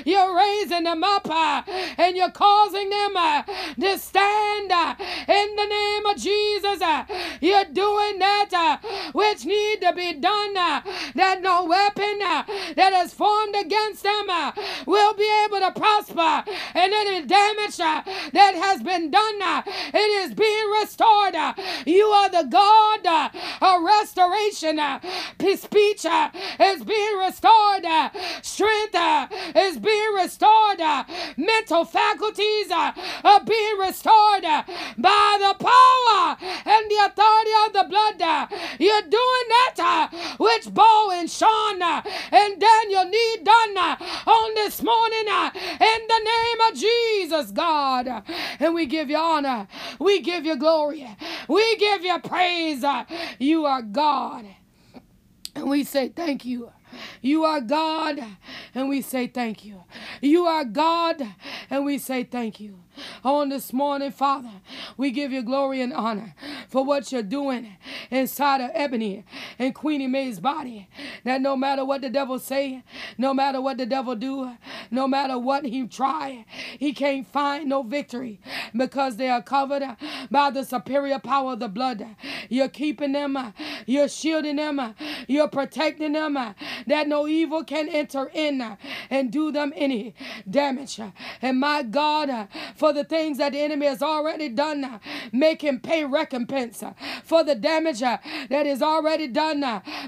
You're raising them up. And you're causing them to stand in the name of Jesus. You're doing that which need to be done. That no weapon that is formed against them will be able to prosper. And any damage uh, that has been done, uh, it is being restored. uh, You are the God uh, of restoration. Uh, speech uh, is being restored. Strength is being restored. Mental faculties are being restored by the power and the authority of the blood. You're doing that which Beau and Shawn and Daniel need done on this morning uh, in the name of Jesus, God. And we give you honor. We give you glory. We give you praise. uh, You are God. And we say thank you. You are God, and we say thank you. You are God, and we say thank you. On this morning, Father, we give you glory and honor for what you're doing inside of Ebony and Queenie Mae's body. That no matter what the devil say, no matter what the devil do, no matter what he try, he can't find no victory because they are covered by the superior power of the blood. You're keeping them, you're shielding them, you're protecting them, that no evil can enter in and do them any damage. And my God, for the things that the enemy has already done, uh, make him pay recompense uh, for the damage uh, that is already done.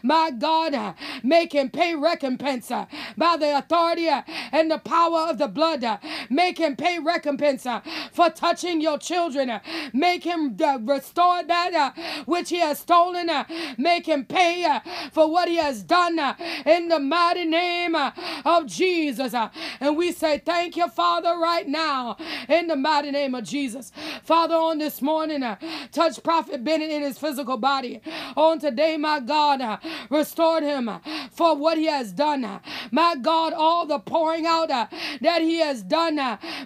My God, make him pay recompense by the authority and the power of the blood. Make him pay recompense for touching your children. Make him restore that which he has stolen. Make him pay for what he has done in the mighty name of Jesus. And we say thank you, Father, right now in the mighty name of Jesus. Father, on this morning, uh, touch Prophet Bennett in his physical body. On today, my God, uh, restored him uh, for what he has done. My God, all the pouring out that he has done,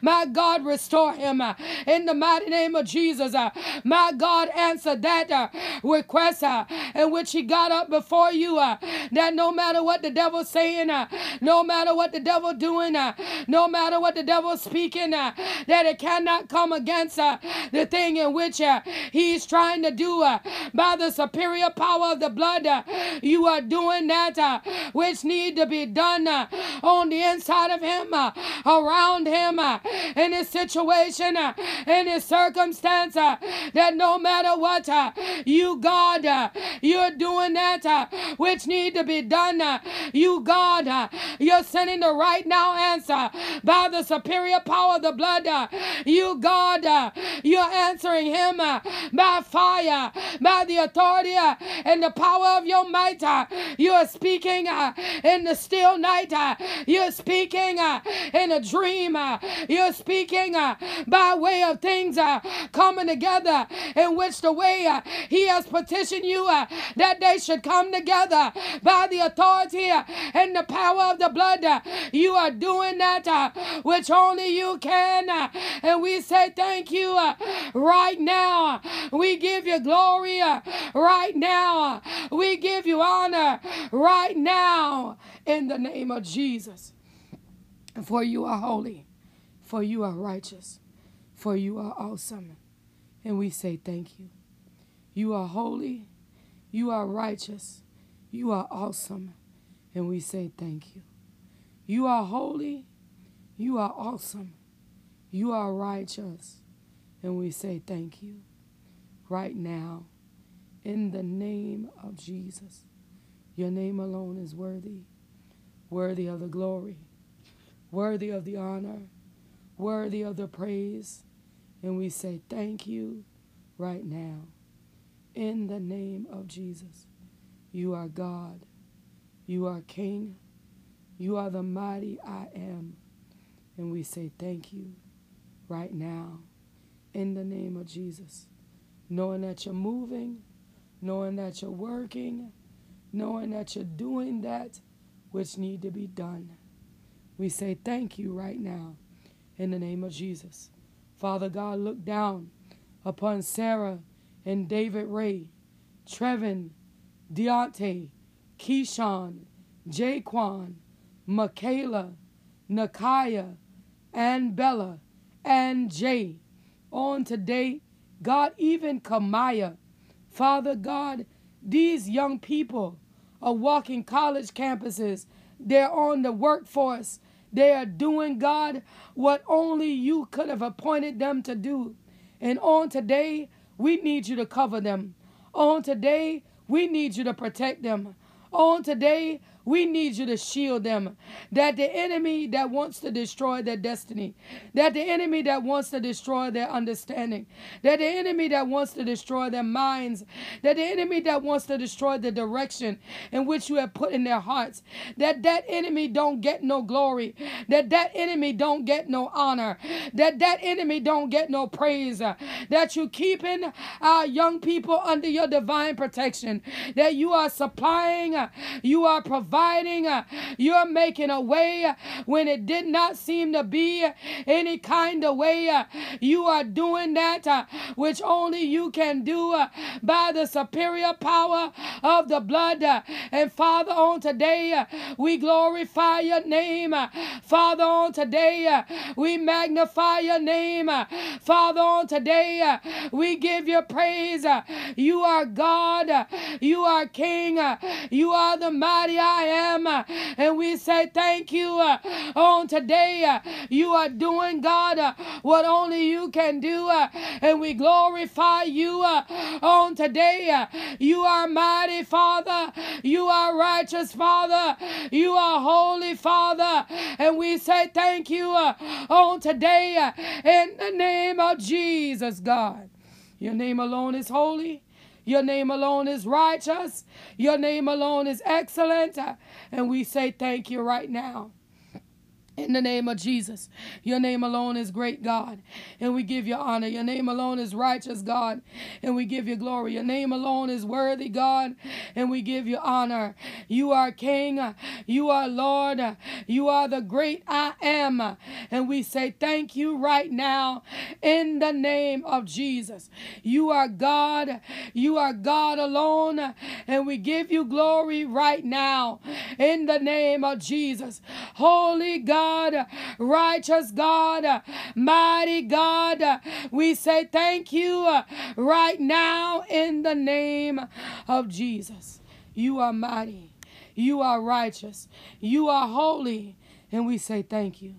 my God, restore him in the mighty name of Jesus. My God, answer that request in which he got up before you that no matter what the devil's saying, no matter what the devil doing, no matter what the devil's speaking, that cannot come against uh, the thing in which uh, he's trying to do uh, by the superior power of the blood. You are doing that which need to be done on the inside of him, around him, in his situation, in his circumstance, that no matter what, you, God, you're doing that which need to be done. You, God, you're sending the right now answer by the superior power of the blood. You, God, uh, you're answering him uh, by fire, by the authority uh, and the power of your might. You're speaking in the still night. You're speaking in a dream. You're speaking by way of things coming together in which the way he has petitioned you that they should come together by the authority and the power of the blood. You are doing that which only you can. And we say thank you uh, right now. We give you glory uh, right now. We give you honor right now in the name of Jesus. For you are holy, for you are righteous, for you are awesome. And we say thank you. You are holy, you are righteous, you are awesome. And we say thank you. You are holy, you are awesome, you are righteous. And we say thank you right now in the name of Jesus. Your name alone is worthy, worthy of the glory, worthy of the honor, worthy of the praise. And we say thank you right now in the name of Jesus. You are God. You are King. You are the mighty I am. And we say thank you right now in the name of Jesus. Knowing that you're moving, knowing that you're working, knowing that you're doing that which need to be done. We say thank you right now in the name of Jesus. Father God, look down upon Sara and David Ray, Trevin, Deante, KeShawn, JaQuan, Makayla, Nakya, and Bella, and Jay. On today, God, even Kamaya. Father God, these young people are walking college campuses. They're on the workforce. They are doing, God, what only you could have appointed them to do. And on today, we need you to cover them. On today, we need you to protect them. On today, we need you to shield them. That the enemy that wants to destroy their destiny, that the enemy that wants to destroy their understanding, that the enemy that wants to destroy their minds, that the enemy that wants to destroy the direction in which you have put in their hearts, that that enemy don't get no glory, that that enemy don't get no honor, that that enemy don't get no praise, that you keeping our young people under your divine protection, that you are supplying, you are providing providing. Uh, you're making a way uh, when it did not seem to be any kind of way. Uh, you are doing that uh, which only you can do uh, by the superior power of the blood. Uh, and Father, on today, we glorify your name. Father, on today, we magnify your name. Father, on today, we give you praise. You are God. You are King. You are the mighty I I am. Uh, and we say thank you uh, on today. Uh, you are doing, God, what only you can do. And we glorify you on today. You are mighty, Father. You are righteous, Father. You are holy, Father. And we say thank you on today in the name of Jesus, God. Your name alone is holy. Your name alone is righteous. Your name alone is excellent. And we say thank you right now. In the name of Jesus, your name alone is great, God, and we give you honor. Your name alone is righteous, God, and we give you glory. Your name alone is worthy, God, and we give you honor. You are King, you are Lord, you are the great I am, and we say thank you right now in the name of Jesus. You are God, you are God alone, and we give you glory right now in the name of Jesus. Holy God. God, righteous God, mighty God. We say thank you uh, right now in the name of Jesus. You are mighty. You are righteous. You are holy. And we say thank you.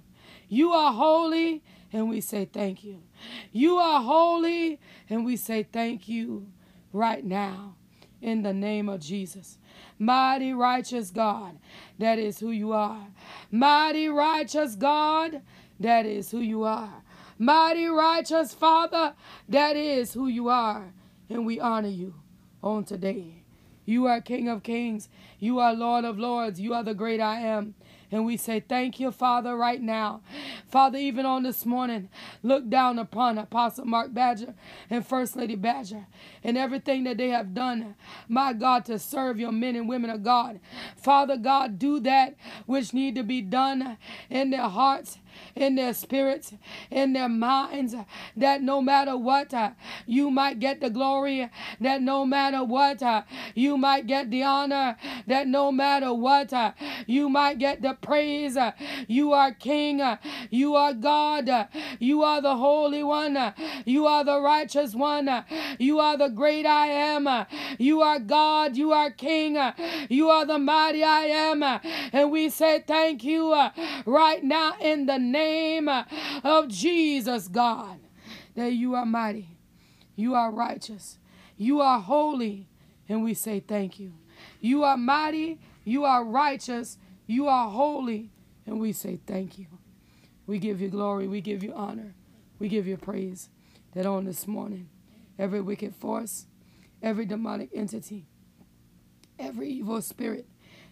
You are holy. And we say thank you. You are holy. And we say thank you right now in the name of Jesus. Mighty righteous God, that is who you are. Mighty righteous God, that is who you are. Mighty righteous Father, that is who you are. And we honor you on today. You are King of kings. You are Lord of lords. You are the great I am. And we say thank you, Father, right now. Father, even on this morning, look down upon Apostle Mark Badger and First Lady Badger and everything that they have done, my God, to serve your men and women of God. Father God, do that which need to be done in their hearts in their spirits, in their minds, that no matter what, uh, you might get the glory, that no matter what, uh, you might get the honor, that no matter what, uh, you might get the praise. Uh, you are King, uh, you are God, uh, you are the Holy One, you are the righteous one, you are the great I am, you are God, you are King, you are the mighty I am, and we say thank you right now in the name of Jesus, God, that you are mighty, you are righteous, you are holy, and we say thank you. You are mighty, you are righteous, you are holy, and we say thank you. We give you glory, we give you honor, we give you praise that on this morning, every wicked force, every demonic entity, every evil spirit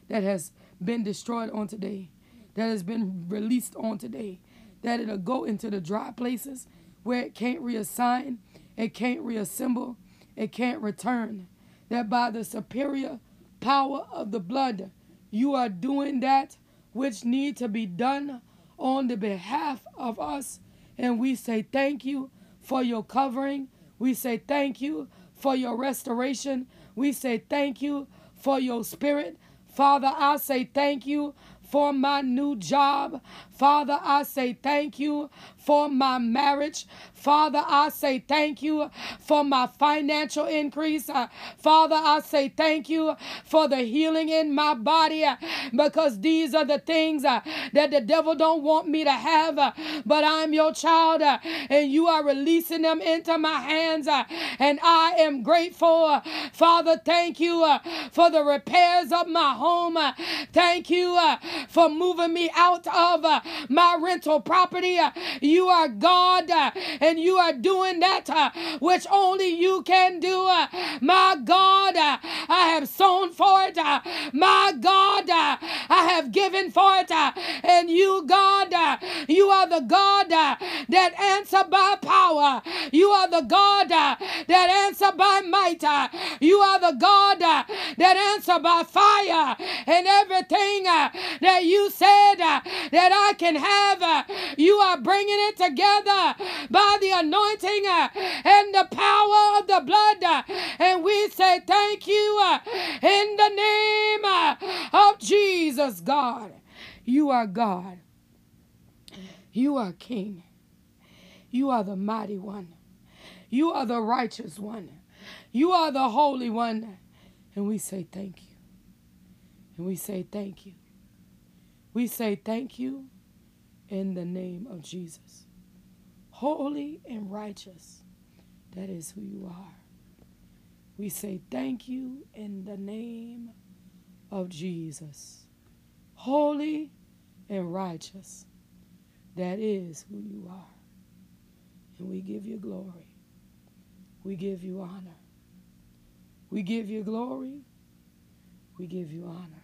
that has been destroyed on today, that has been released on today, that it'll go into the dry places where it can't reassign, it can't reassemble, it can't return. That by the superior power of the blood, you are doing that which need to be done on the behalf of us. And we say thank you for your covering. We say thank you for your restoration. We say thank you for your spirit. Father, I say thank you for my new job. Father, I say thank you for my marriage. Father, I say thank you for my financial increase. Uh, Father, I say thank you for the healing in my body uh, because these are the things uh, that the devil don't want me to have. Uh, but I'm your child uh, and you are releasing them into my hands uh, and I am grateful. Father, thank you for the repairs of my home. Thank you for moving me out of my rental property. Uh, you are God uh, and you are doing that uh, which only you can do. My God, I have sown for it. My God, I have given for it. And you, God, you are the God that answer by power. You are the God that answer by might. You are the God that answer by fire. And everything that you said that I can have, uh, you are bringing it together by the anointing uh, and the power of the blood. Uh, and we say thank you in the name of Jesus, God. You are God. You are King. You are the mighty one. You are the righteous one. You are the holy one. And we say thank you. And we say thank you. We say thank you in the name of Jesus. Holy and righteous, that is who you are. We say thank you in the name of Jesus. Holy and righteous, that is who you are. And we give you glory. We give you honor. We give you glory. We give you honor.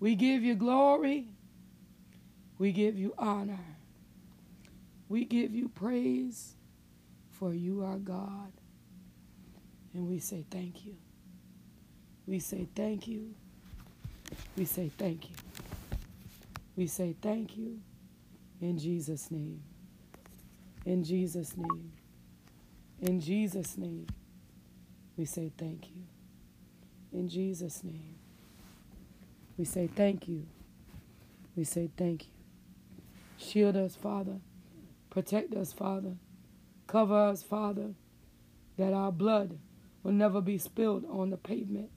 We give you glory. We give you honor. We give you praise, for you are God. And we say thank you. We say thank you. We say thank you. We say thank you in Jesus' name. In Jesus' name. In Jesus' name. We say thank you. In Jesus' name. We say thank you. We say thank you. Shield us, Father. Protect us, Father. Cover us, Father, that our blood will never be spilled on the pavement,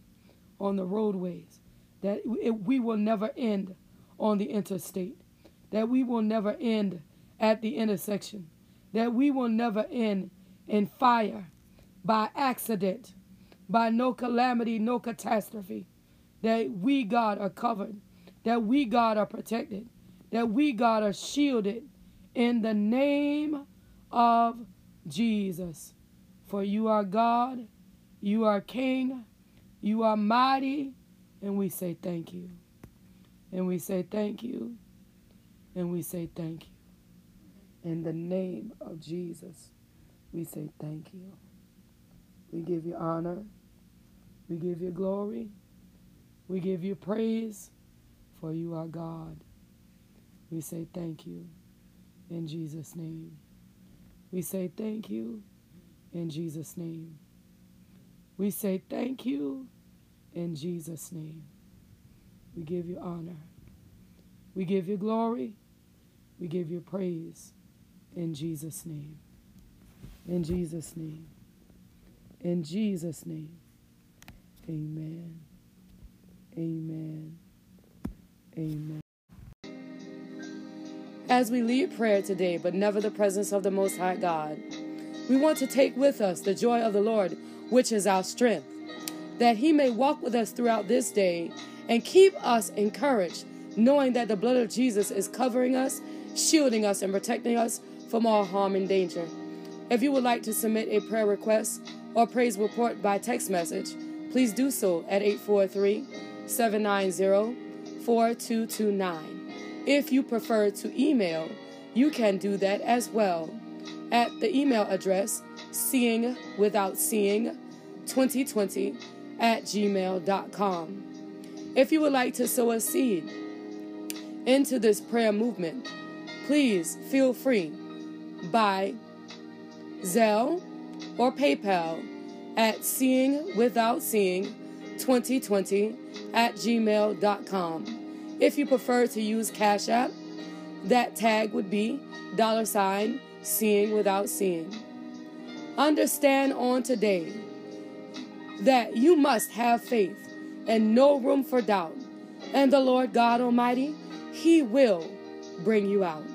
on the roadways, that we will never end on the interstate, that we will never end at the intersection, that we will never end in fire by accident, by no calamity, no catastrophe, that we, God, are covered, that we, God, are protected, that we, got are shielded in the name of Jesus. For you are God you are King. You are mighty. And we say thank you. And we say thank you. And we say thank you. In the name of Jesus, we say thank you. We give you honor. We give you glory. We give you praise, for you are God. We say thank you in Jesus' name. We say thank you in Jesus' name. We say thank you in Jesus' name. We give you honor. We give you glory. We give you praise in Jesus' name. In Jesus' name. In Jesus' name. Amen. Amen. Amen. As we lead prayer today, but never the presence of the Most High God, we want to take with us the joy of the Lord which is our strength, that he may walk with us throughout this day and keep us encouraged, knowing that the blood of Jesus is covering us, shielding us, and protecting us from all harm and danger. If you would like to submit a prayer request or praise report by text message, please do so at 843 790 4229. If you prefer to email, you can do that as well at the email address seeing without seeing 2020 at gmail.com. If you would like to sow a seed into this prayer movement, please feel free by Zelle or PayPal at seeing without seeing 2020 at gmail.com. If you prefer to use Cash App, that tag would be dollar sign seeing without seeing. Understand on today that you must have faith and no room for doubt. And the Lord God Almighty, He will bring you out.